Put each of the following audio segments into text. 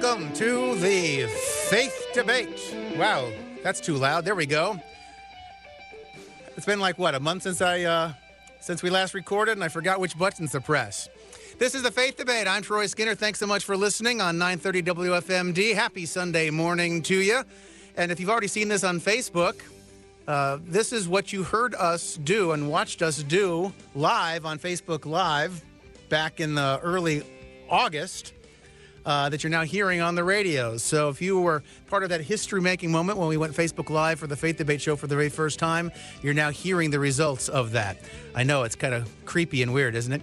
Welcome to the Faith Debate. Wow, that's too loud. There we go. It's been like what a month since I uh, since we last recorded, and I forgot which buttons to press. This is the Faith Debate. I'm Troy Skinner. Thanks so much for listening on 9:30 WFMD. Happy Sunday morning to you. And if you've already seen this on Facebook, uh, this is what you heard us do and watched us do live on Facebook Live back in the early August. Uh, that you're now hearing on the radios. So if you were part of that history making moment when we went Facebook Live for the Faith Debate Show for the very first time, you're now hearing the results of that. I know it's kind of creepy and weird, isn't it?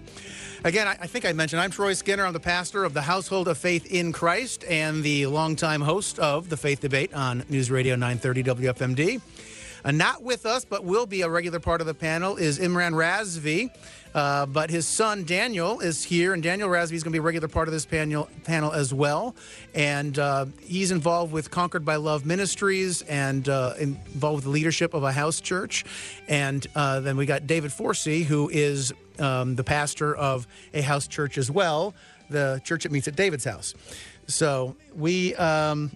Again, I, I think I mentioned I'm Troy Skinner. I'm the pastor of the Household of Faith in Christ and the longtime host of the Faith Debate on News Radio 930 WFMD. Uh, not with us, but will be a regular part of the panel is Imran Razvi. Uh, but his son Daniel is here, and Daniel Razvi is going to be a regular part of this panel, panel as well. And uh, he's involved with Conquered by Love Ministries and uh, involved with the leadership of a house church. And uh, then we got David Forsey, who is um, the pastor of a house church as well, the church that meets at David's house. So we, um,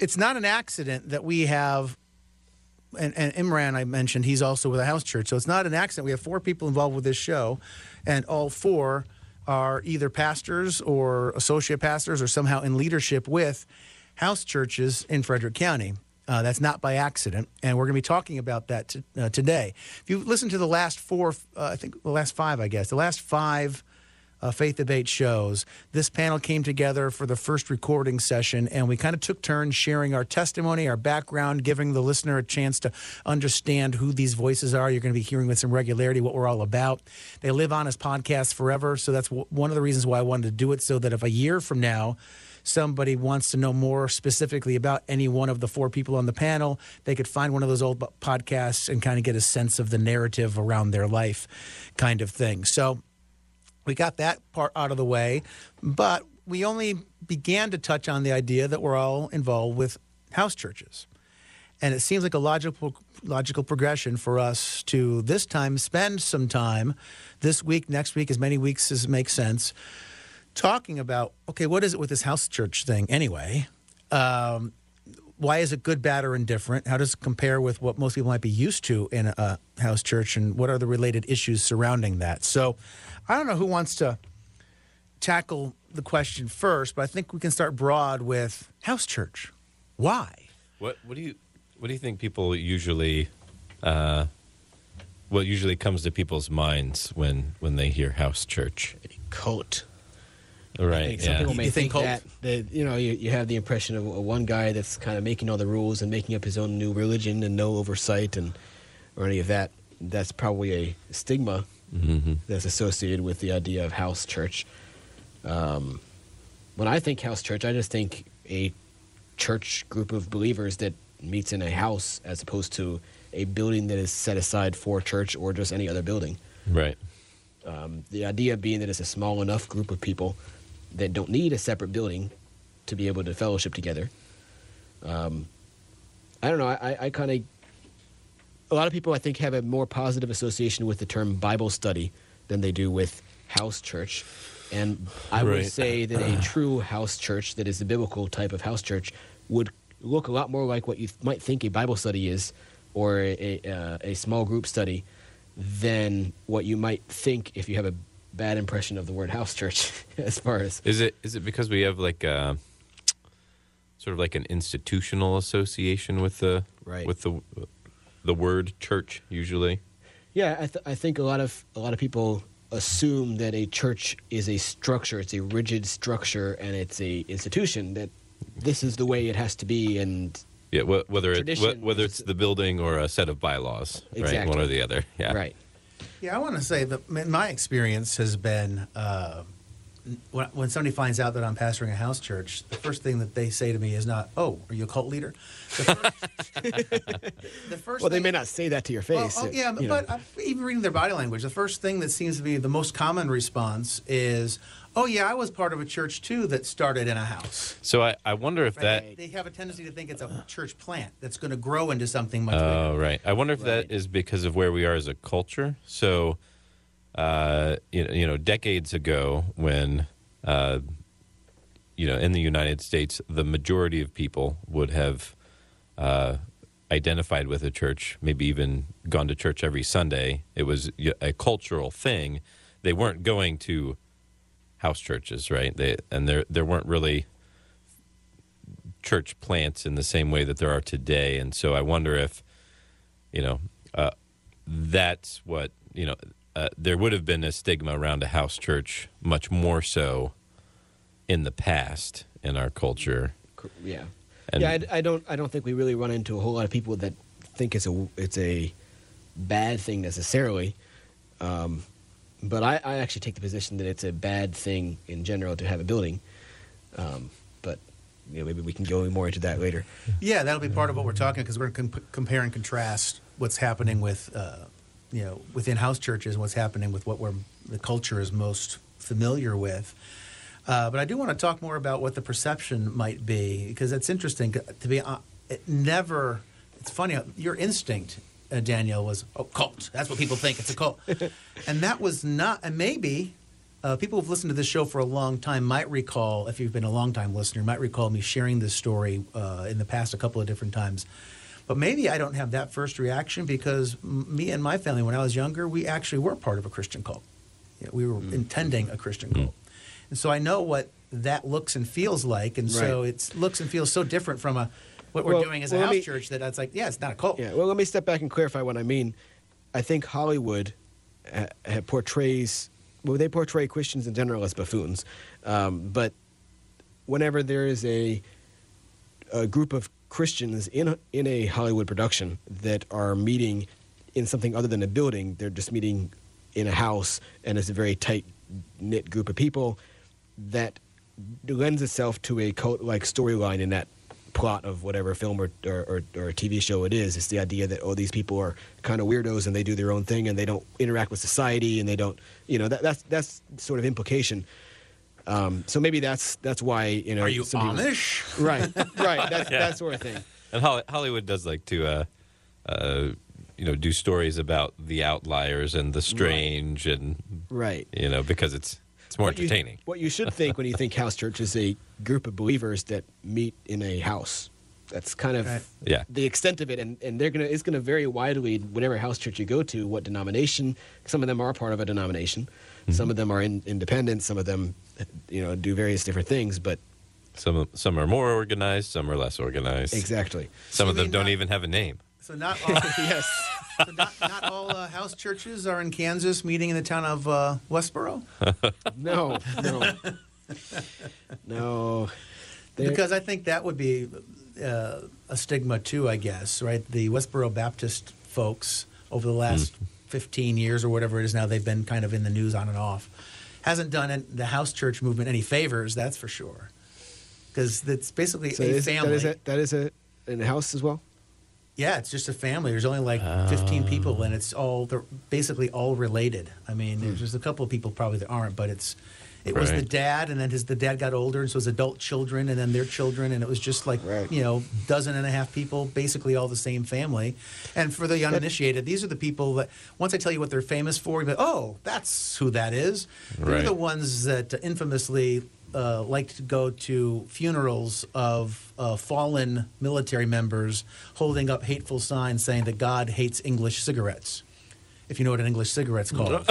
it's not an accident that we have and, and, Imran, I mentioned, he's also with a house church. So it's not an accident. We have four people involved with this show, and all four are either pastors or associate pastors or somehow in leadership with house churches in Frederick County. Uh, that's not by accident, and we're going to be talking about that t- uh, today. If you listen to the last four, uh, I think the last five, I guess, the last five uh, Faith Debate shows, this panel came together for the first recording session, and we kind of took turns sharing our testimony, our background, giving the listener a chance to understand who these voices are. You're going to be hearing with some regularity what we're all about. They live on as podcasts forever, so that's w- one of the reasons why I wanted to do it, so that if a year from now, somebody wants to know more specifically about any one of the four people on the panel, they could find one of those old podcasts and kind of get a sense of the narrative around their life, kind of thing. So we got that part out of the way, but we only began to touch on the idea that we're all involved with house churches. And it seems like a logical logical progression for us to this time spend some time this week, next week, as many weeks as makes sense, talking about okay, what is it with this house church thing anyway? Um, why is it good, bad, or indifferent? How does it compare with what most people might be used to in a house church, and what are the related issues surrounding that? So, I don't know who wants to tackle the question first, but I think we can start broad with house church. Why? What What do you What do you think people usually? Uh, what usually comes to people's minds when when they hear house church? A cult. Right. some yeah. people may You think, think that, that you know you, you have the impression of one guy that's kind of making all the rules and making up his own new religion and no oversight and or any of that. That's probably a stigma Mm-hmm. that's associated with the idea of house church. Um, when I think house church, I just think a church group of believers that meets in a house as opposed to a building that is set aside for church or just any other building. Right. Um, the idea being that it's a small enough group of people that don't need a separate building to be able to fellowship together. Um, I don't know. I, I kind of a lot of people I think have a more positive association with the term Bible study than they do with house church. And I would say that a true house church that is the biblical type of house church would look a lot more like what you might think a Bible study is or a, a, uh, a small group study than what you might think if you have a bad impression of the word house church as far as Is it Is it because we have like a sort of like an institutional association with the Right. with the the word church usually? Yeah, I, th- I think a lot of a lot of people assume that a church is a structure. It's a rigid structure, and it's a institution that this is the way it has to be. And Yeah. wh- Whether it, wh- whether it's the building or a set of bylaws, right? Exactly. One or the other. Yeah. right, Yeah, I want to say that my- experience has been uh, when, when somebody finds out that I'm pastoring a house church, the first thing that they say to me is not, "Oh, are you a cult leader?" The first, the first well, they may not say that to your Well, face. oh, yeah, but uh, even reading their body language, the first thing that seems to be the most common response is, "Oh yeah, I was part of a church too that started in a house." So I, I wonder if that. They have a tendency to think it's a church plant that's going to grow into something much Oh, bigger. right. I wonder if Right. that is because of where we are as a culture. So, uh, you know, you know, decades ago, when uh, you know, in the United States, the majority of people would have uh, identified with a church, maybe even gone to church every Sunday. It was a cultural thing. They weren't going to house churches, right? They and there there weren't really church plants in the same way that there are today. And so I wonder if, you know, uh, that's what you know. Uh, there would have been a stigma around a house church, much more so in the past in our culture. Yeah. And- yeah, I, I don't. I don't think we really run into a whole lot of people that think it's a it's a bad thing necessarily. Um, but I, I actually take the position that it's a bad thing in general to have a building. Um, but you know, maybe we can go more into that later. Yeah, that'll be part of what we're talking because we're going to comp- compare and contrast what's happening with, uh, you know, within house churches and what's happening with what we're the culture is most familiar with. Uh, but I do want to talk more about what the perception might be because that's interesting to be. Uh, it never. It's funny. Your instinct, uh, Daniel, was oh cult. That's what people think. It's a cult, and that was not. And maybe uh, people who've listened to this show for a long time might recall, if you've been a long time listener, might recall me sharing this story uh, in the past a couple of different times. But maybe I don't have that first reaction because m- me and my family, when I was younger, we actually were part of a Christian cult. You know, we were intending a Christian cult. And so I know what that looks and feels like. And so it looks and feels so different from a what we're Well- doing as a well, let house me- church that it's like, yeah, it's not a cult. Yeah. Well, let me step back and clarify what I mean. I think Hollywood uh, uh, portrays well, they portray Christians in general as buffoons, um, but whenever there is a a group of Christians in a, in a Hollywood production that are meeting in something other than a building, they're just meeting in a house, and it's a very tight knit group of people that lends itself to a cult like storyline in that plot of whatever film or, or, or, or TV show it is. It's the idea that oh these people are kind of weirdos and they do their own thing and they don't interact with society and they don't you know that, that's that's sort of implication. Um, so maybe that's that's why you know Are you some people- Amish? right right that's, Yeah. that sort of thing. And Hollywood does like to, uh, uh, you know, do stories about the outliers and the strange, and Right. you know, because it's it's more What you- entertaining. what you should think when you think house church is a group of believers that meet in a house. That's kind of Right. Yeah. the extent of it, and, and they're gonna it's gonna vary widely whatever house church you go to, what denomination. Some of them are part of a denomination, mm-hmm. some of them are in, independent, some of them, you know, do various different things. But Some some are more organized, some are less organized. exactly, Some So of them they don't not- even have a name. So not all, yes, so not, not all uh, house churches are in Kansas meeting in the town of uh, Westboro? no, no, no. They're- Because I think that would be uh, a stigma too, I guess, right? The Westboro Baptist folks over the last 15 years or whatever it is now, they've been kind of in the news on and off. Hasn't done an- the house church movement any favors, that's for sure. Because it's basically so a is, family. that is a, that is a in a house as well. Yeah, it's just a family. There's only like 15 people, and it's all they're basically all related. I mean, there's hmm. just a couple of people probably that aren't, but it's it was the dad, and then his the dad got older, and so his adult children, and then their children, and it was just like Right. you know, dozen and a half people, basically all the same family. And for the uninitiated, these are the people that once I tell you what they're famous for, you go, oh, that's who that is. They're Right. the ones that infamously uh, like to go to funerals of uh, fallen military members holding up hateful signs saying that God hates English cigarettes. If you know what an English cigarette's called.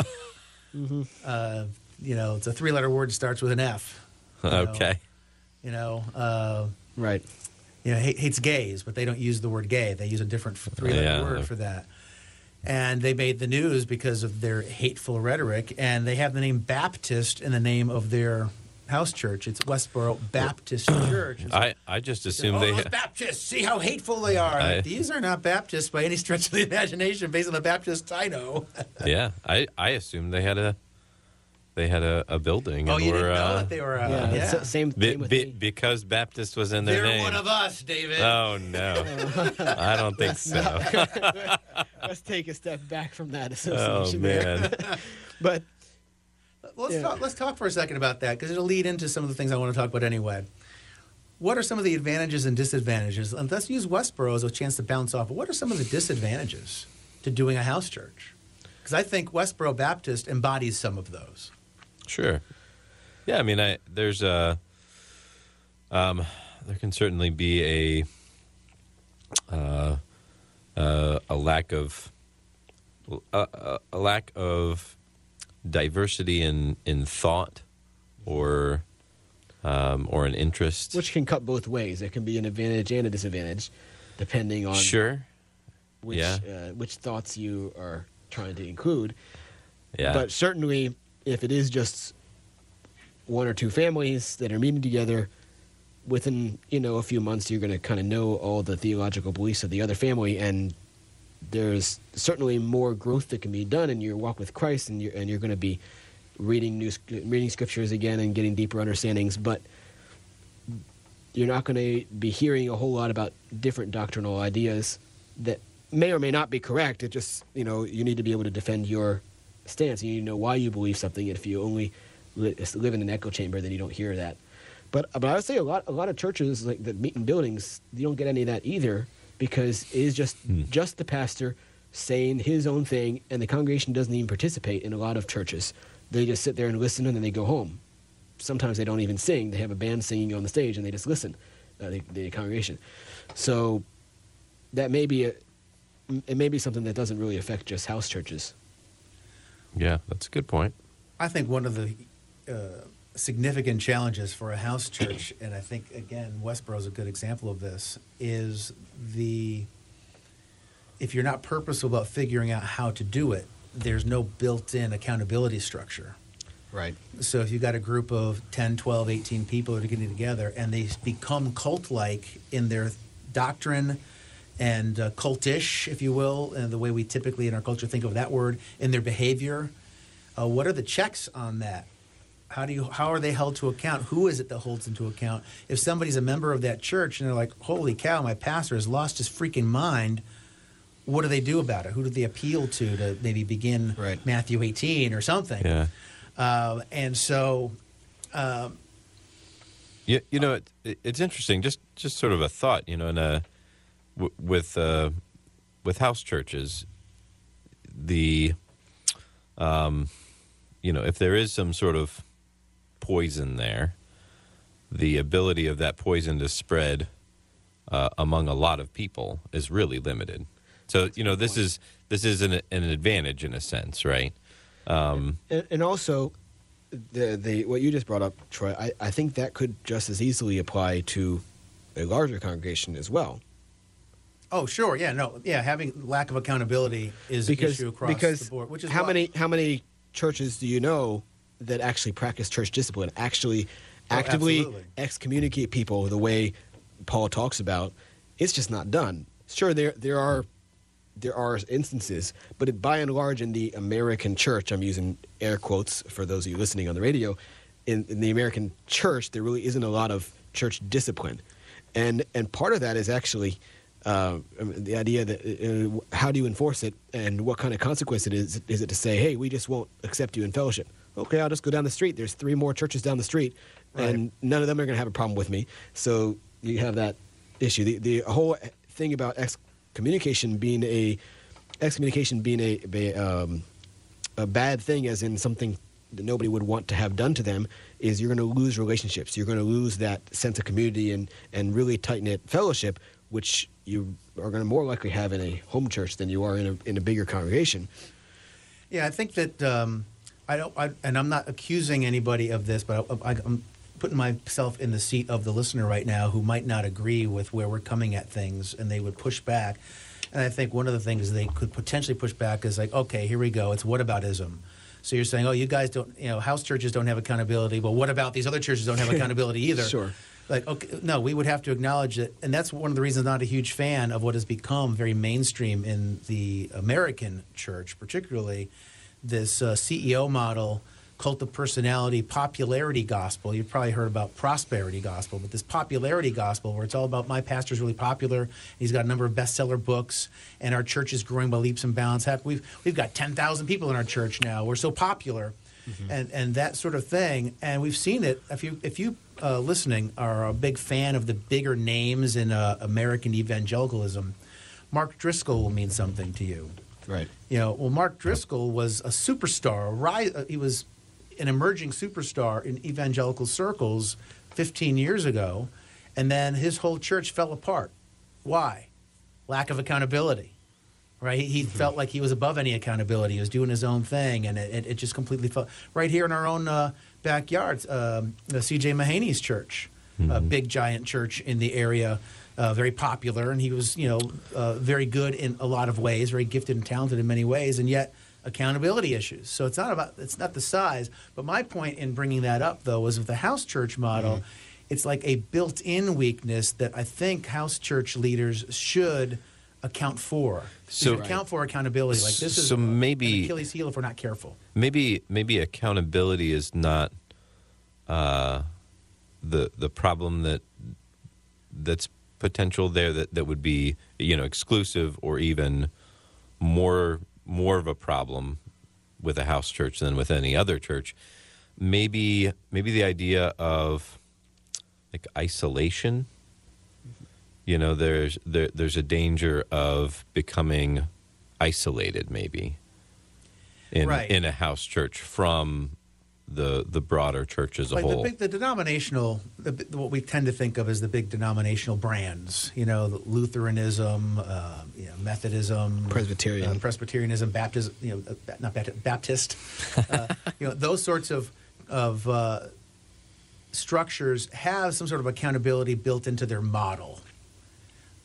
uh, you know, it's a three letter word that starts with an F. you know. okay. You know, uh, Right. you know, hate, hates gays, but they don't use the word gay. They use a different three letter Yeah. word for that. And they made the news because of their hateful rhetoric, and they have the name Baptist in the name of their house church. It's Westboro Baptist Church. So- I, I just assumed oh, they. those Baptists, see how hateful they are. I- These are not Baptists by any stretch of the imagination, based on the Baptists I know. yeah, I, I assumed they had a they had a, a building. oh, and you were, didn't know uh, that they were. Uh, yeah. yeah. it's- Same be- thing with be- me. because Baptist was in their They're name. one of us, David. Oh no, I don't think so. Let's take a step back from that Oh association. there. man, But Let's Yeah. talk. Let's talk for a second about that because it'll lead into some of the things I want to talk about anyway. What are some of the advantages and disadvantages? And let's use Westboro as a chance to bounce off. What are some of the disadvantages to doing a house church? Because I think Westboro Baptist embodies some of those. sure. Yeah, I mean, I there's a Um, there can certainly be a uh, uh, a lack of a, a, a lack of diversity in in thought or um, or an interest. Which can cut both ways. It can be an advantage and a disadvantage, depending on sure, which yeah. uh, which thoughts you are trying to include. yeah, But certainly, if it is just one or two families that are meeting together, within you know a few months, you're going to kind of know all the theological beliefs of the other family, and there's certainly more growth that can be done in your walk with Christ, and you're and you're going to be reading new reading scriptures again and getting deeper understandings, but you're not going to be hearing a whole lot about different doctrinal ideas that may or may not be correct. It just, you know, you need to be able to defend your stance. You need to know why you believe something. If you only live in an echo chamber, then you don't hear that. But but I would say a lot a lot of churches like that meet in buildings, you don't get any of that either because it is just just the pastor saying his own thing, and the congregation doesn't even participate in a lot of churches. They just sit there and listen, and then they go home sometimes they don't even sing. They have a band singing on the stage, and they just listen. Uh, the, the congregation. So that may be a, it may be something that doesn't really affect just house churches. yeah, that's a good point. I think one of the uh, significant challenges for a house church, and I think again Westboro is a good example of this, is the if you're not purposeful about figuring out how to do it, there's no built-in accountability structure. Right. So if you've got a group of 10, 12, 18 people that are getting together and they become cult-like in their doctrine and uh, cultish, if you will, and the way we typically in our culture think of that word, in their behavior, uh, what are the checks on that? How do you how are they held to account? Who is it that holds them to account? If somebody's a member of that church and they're like, "Holy cow, my pastor has lost his freaking mind," what do they do about it? Who do they appeal to to maybe begin Right. Matthew 18 or something? Yeah. Uh, and so, You, you know, it, it- it's interesting. Just just sort of a thought. You know, in a w- with uh, with house churches, the um, you know, if there is some sort of poison there, the ability of that poison to spread uh, among a lot of people is really limited. So you know, this is this is an, an advantage in a sense, right? Um, And, and also, the the what you just brought up, Troy. I, I think that could just as easily apply to a larger congregation as well. oh, sure, yeah, no, yeah, having lack of accountability is because an issue across because the board. Which is how why- many how many churches do you know that actually practice church discipline, actually Oh, actively absolutely. excommunicate people the way Paul talks about? It's just not done. Sure, there there are there are instances, but it, by and large, in the American church, I'm using air quotes for those of you listening on the radio. In, in the American church, there really isn't a lot of church discipline, and and part of that is actually uh, the idea that uh, how do you enforce it, and what kind of consequence it is? Is it to say, hey, we just won't accept you in fellowship? Okay, I'll just go down the street. There's three more churches down the street, and none of them are going to have a problem with me. So you have that issue. The the whole thing about excommunication being a excommunication being a a, um, a bad thing, as in something that nobody would want to have done to them, is you're going to lose relationships. You're going to lose that sense of community and and really tight knit fellowship, which you are going to more likely have in a home church than you are in a in a bigger congregation. Yeah, I think that um, I don't, I, and I'm not accusing anybody of this, but I, I, I'm putting myself in the seat of the listener right now who might not agree with where we're coming at things, and they would push back. And I think one of the things they could potentially push back is like, okay, here we go. It's what whataboutism. So you're saying, oh, you guys don't, you know, house churches don't have accountability. but what about these other churches don't have accountability either? Sure. Like, okay, no, we would have to acknowledge that, and that's one of the reasons I'm not a huge fan of what has become very mainstream in the American church, particularly this uh, CEO model, cult of personality, popularity gospel. You've probably heard about prosperity gospel, but this popularity gospel, where it's all about my pastor's really popular, he's got a number of bestseller books, and our church is growing by leaps and bounds. Heck, we've we've got ten thousand people in our church now. We're so popular and and that sort of thing. And we've seen it. If you if you uh, listening are a big fan of the bigger names in uh, American evangelicalism, Mark Driscoll will mean something to you. Right. You know, well, Mark Driscoll was a superstar. A ri- uh, he was an emerging superstar in evangelical circles 15 years ago, and then his whole church fell apart. Why? Lack of accountability. Right? He, he felt like he was above any accountability. He was doing his own thing, and it, it, just completely fell. Right here in our own uh, backyards, um, the C.J. Mahaney's church, a big giant church in the area, uh, very popular, and he was, you know, uh, very good in a lot of ways, very gifted and talented in many ways, and yet accountability issues. So it's not about it's not the size. But my point in bringing that up though was with the house church model, it's like a built-in weakness that I think house church leaders should account for. So- So account for accountability. Like this is So maybe- Achilles heel if we're not careful. maybe maybe accountability is not uh, the the problem that that's potential there that, that would be you know exclusive or even more more of a problem with a house church than with any other church. Maybe maybe the idea of like isolation. You know, there's there, there's a danger of becoming isolated, maybe in Right. in a house church from the the broader church as a like whole. the big the denominational the, what we tend to think of as the big denominational brands you know lutheranism uh, you know, methodism Presbyterian. uh, presbyterianism baptist you know uh, not baptist, baptist uh, you know those sorts of of uh, structures have some sort of accountability built into their model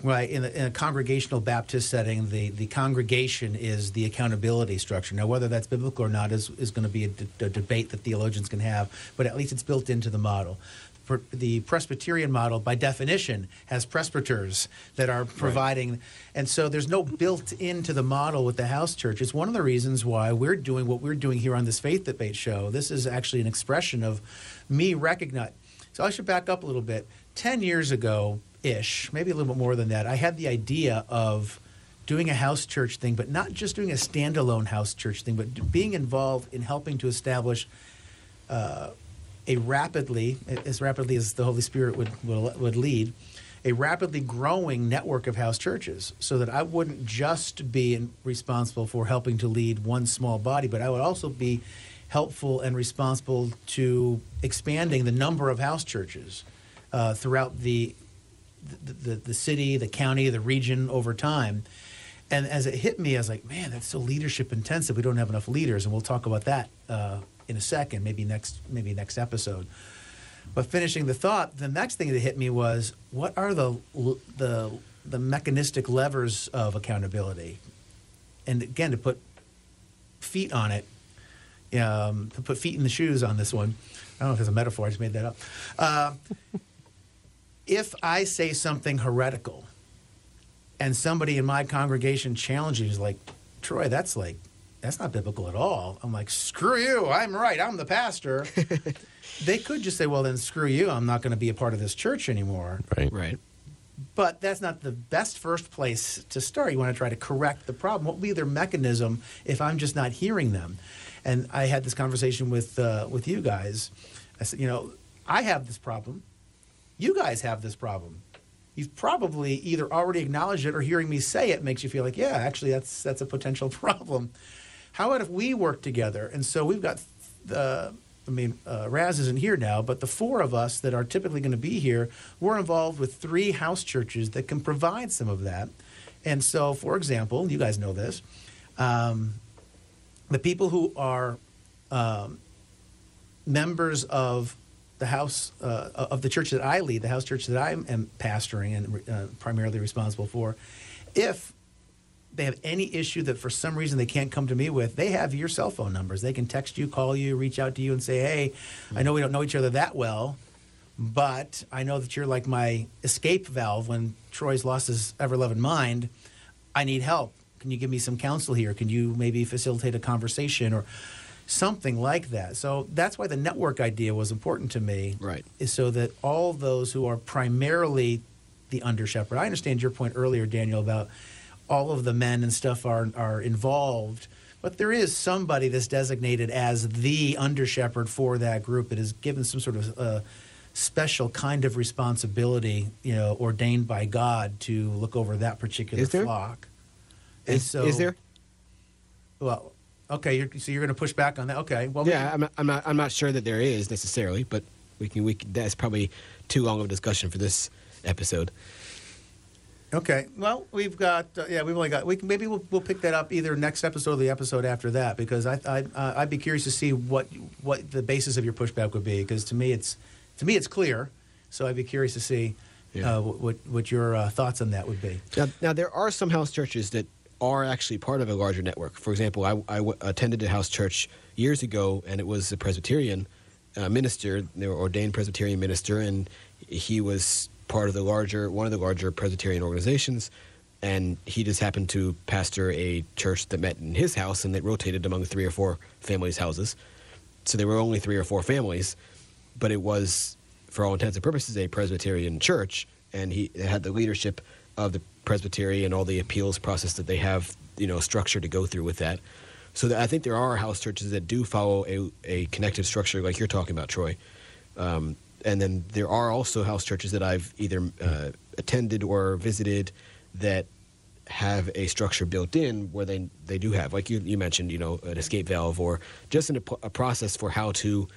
Right in a, in a congregational Baptist setting, the, the congregation is the accountability structure. Now, whether that's biblical or not is, is going to be a, d- a debate that theologians can have, but at least it's built into the model. For the Presbyterian model, by definition, has presbyters that are providing, and so there's no built into the model with the house church. It's one of the reasons why we're doing what we're doing here on this Faith Debate show. This is actually an expression of me recognize. So I should back up a little bit. Ten years ago, ish, maybe a little bit more than that, I had the idea of doing a house church thing, but not just doing a standalone house church thing, but being involved in helping to establish uh, a rapidly, as rapidly as the Holy Spirit would, would, would lead, a rapidly growing network of house churches so that I wouldn't just be responsible for helping to lead one small body, but I would also be helpful and responsible to expanding the number of house churches uh, throughout the the, the, the city, the county, the region over time. And as it hit me, I was like, man, that's so leadership intensive. We don't have enough leaders, and we'll talk about that uh, in a second, maybe next, maybe next episode. But finishing the thought, the next thing that hit me was, what are the the the mechanistic levers of accountability? And again, to put feet on it, um, to put feet in the shoes on this one. I don't know if it's a metaphor. I just made that up. Uh, if I say something heretical and somebody in my congregation challenges like, Troy, that's like, that's not biblical at all. I'm like, screw you. I'm right. I'm the pastor. they could just say, well, then screw you. I'm not going to be a part of this church anymore. right? Right. But that's not the best first place to start. You want to try to correct the problem. What will be their mechanism if I'm just not hearing them? And I had this conversation with uh, with you guys. I said, you know, I have this problem. You guys have this problem. You've probably either already acknowledged it or hearing me say it makes you feel like, yeah, actually, that's that's a potential problem. How about if we work together? And so we've got the. I mean, uh, Raz isn't here now, but the four of us that are typically going to be here, we're involved with three house churches that can provide some of that. And so, for example, you guys know this, um, the people who are um, members of the house uh, of the church that I lead, the house church that I am pastoring and uh, primarily responsible for, if they have any issue that for some reason they can't come to me with, they have your cell phone numbers. They can text you, call you, reach out to you, and say, "Hey, I know we don't know each other that well, but I know that you're like my escape valve when Troy's lost his ever loving mind. I need help. Can you give me some counsel here? Can you maybe facilitate a conversation or something like that?" So that's why the network idea was important to me Right. is so that all those who are primarily the under shepherd. I understand your point earlier, Daniel, about all of the men and stuff are are involved, but there is somebody that's designated as the under shepherd for that group that is given some sort of uh, special kind of responsibility, you know, ordained by God to look over that particular Is there? flock. And Is, is there? Well, okay, you're, so you're going to push back on that. Okay, well, Yeah, I'm not, I'm not. I'm not sure that there is necessarily, but We can. We can, that's probably too long of a discussion for this episode. Okay. Well, we've got uh, yeah, we've only got we can maybe we'll, we'll pick that up either next episode or the episode after that because I, I uh, I'd be curious to see what what the basis of your pushback would be because to me it's to me it's clear, so I'd be curious to see Yeah. uh, what what your uh, thoughts on that would be. Now, now there are some house churches that are actually part of a larger network. For example, I, I w- attended a house church years ago, and it was a Presbyterian uh, minister. They were ordained Presbyterian minister, and he was part of the larger one of the larger Presbyterian organizations. And he just happened to pastor a church that met in his house, and that rotated among three or four families' houses. So there were only three or four families, but it was, for all intents and purposes, a Presbyterian church, and he had the leadership of the presbytery and all the appeals process that they have, you know, structure to go through with that. So that I think there are house churches that do follow a, a connective structure like you're talking about, Troy. Um, and then there are also house churches that I've either uh, attended or visited that have a structure built in where they they do have, like you, you mentioned, you know, an escape valve or just an, a process for how to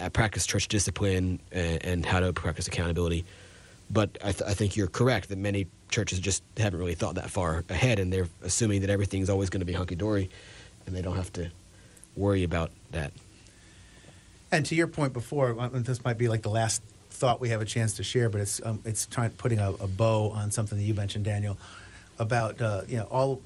uh, practice church discipline and, and how to practice accountability. But I, th- I think you're correct that many churches just haven't really thought that far ahead, and they're assuming that everything's always going to be hunky dory, and they don't have to worry about that. And to your point before, uh, this might be like the last thought we have a chance to share, but it's um, it's putting a, a bow on something that you mentioned, Daniel, about uh, you know all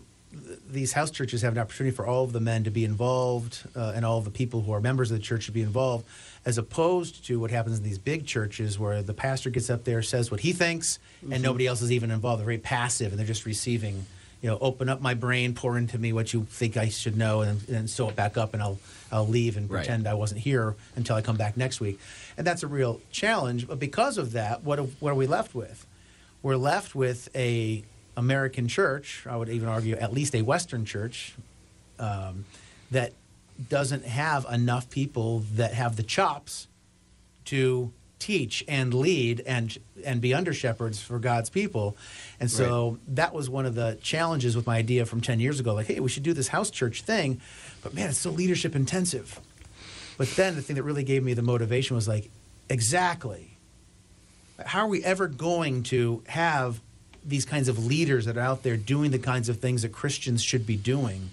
these house churches have an opportunity for all of the men to be involved uh, and all of the people who are members of the church to be involved, as opposed to what happens in these big churches where the pastor gets up there, says what he thinks, and nobody else is even involved. They're very passive and they're just receiving. You know, open up my brain, pour into me what you think I should know, and, and sew it back up, and I'll I'll leave and Right. pretend I wasn't here until I come back next week. And that's a real challenge. But because of that, what, what are we left with? We're left with a American church, I would even argue at least a Western church, um, that doesn't have enough people that have the chops to teach and lead and and be under shepherds for God's people. And so that was one of the challenges with my idea from 10 years ago like hey, we should do this house church thing, but man, it's so leadership intensive. But then the thing that really gave me the motivation was like exactly how are we ever going to have these kinds of leaders that are out there doing the kinds of things that Christians should be doing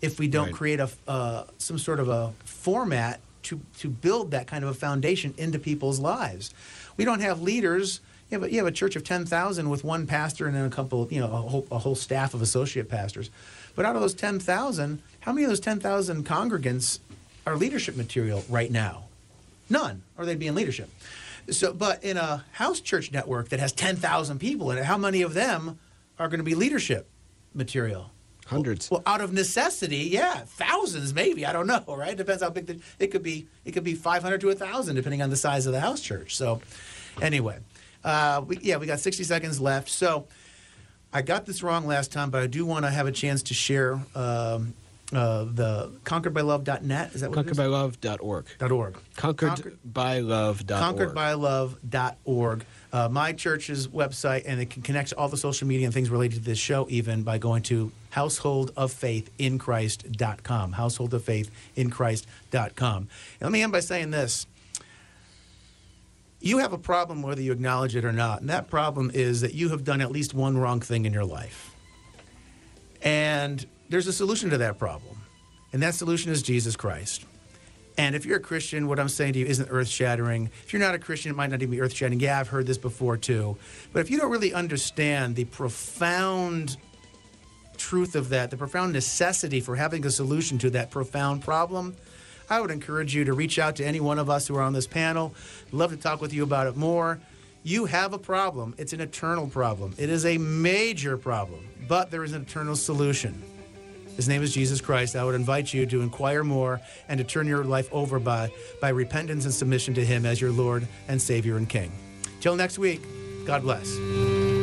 if we don't Right. create a uh, some sort of a format to to build that kind of a foundation into people's lives? We don't have leaders. You have a, you have a church of ten thousand with one pastor and then a couple, you know, a whole, a whole staff of associate pastors. But out of those ten thousand, how many of those ten thousand congregants are leadership material right now? None, or they'd be in leadership. So, but in a house church network that has 10,000 people in it, how many of them are going to be leadership material? Hundreds. Well, out of necessity, yeah, thousands maybe. I don't know, right? Depends how big the, it could be. It could be 500 to 1,000 depending on the size of the house church. So, anyway, uh, we, yeah, we got 60 seconds left. So, I got this wrong last time, but I do want to have a chance to share um, uh, the conqueredbylove.net. Is that what? Conqueredbylove.org. Dot org. Conquered- Conqueredbylove.org. conqueredbylove.org. Uh, my church's website, and it can connect to all the social media and things related to this show, even by going to householdoffaithinchrist.com. Householdoffaithinchrist.com. And let me end by saying this. You have a problem whether you acknowledge it or not, and that problem is that you have done at least one wrong thing in your life. And there's a solution to that problem, and that solution is Jesus Christ. And if you're a Christian, what I'm saying to you isn't earth shattering. If you're not a Christian, it might not even be earth shattering. Yeah, I've heard this before too. But if you don't really understand the profound truth of that, the profound necessity for having a solution to that profound problem, I would encourage you to reach out to any one of us who are on this panel. Love to talk with you about it more. You have a problem. It's an eternal problem. It is a major problem, but there is an eternal solution. His name is Jesus Christ. I would invite you to inquire more and to turn your life over by, by repentance and submission to Him as your Lord and Savior and King. Till next week, God bless.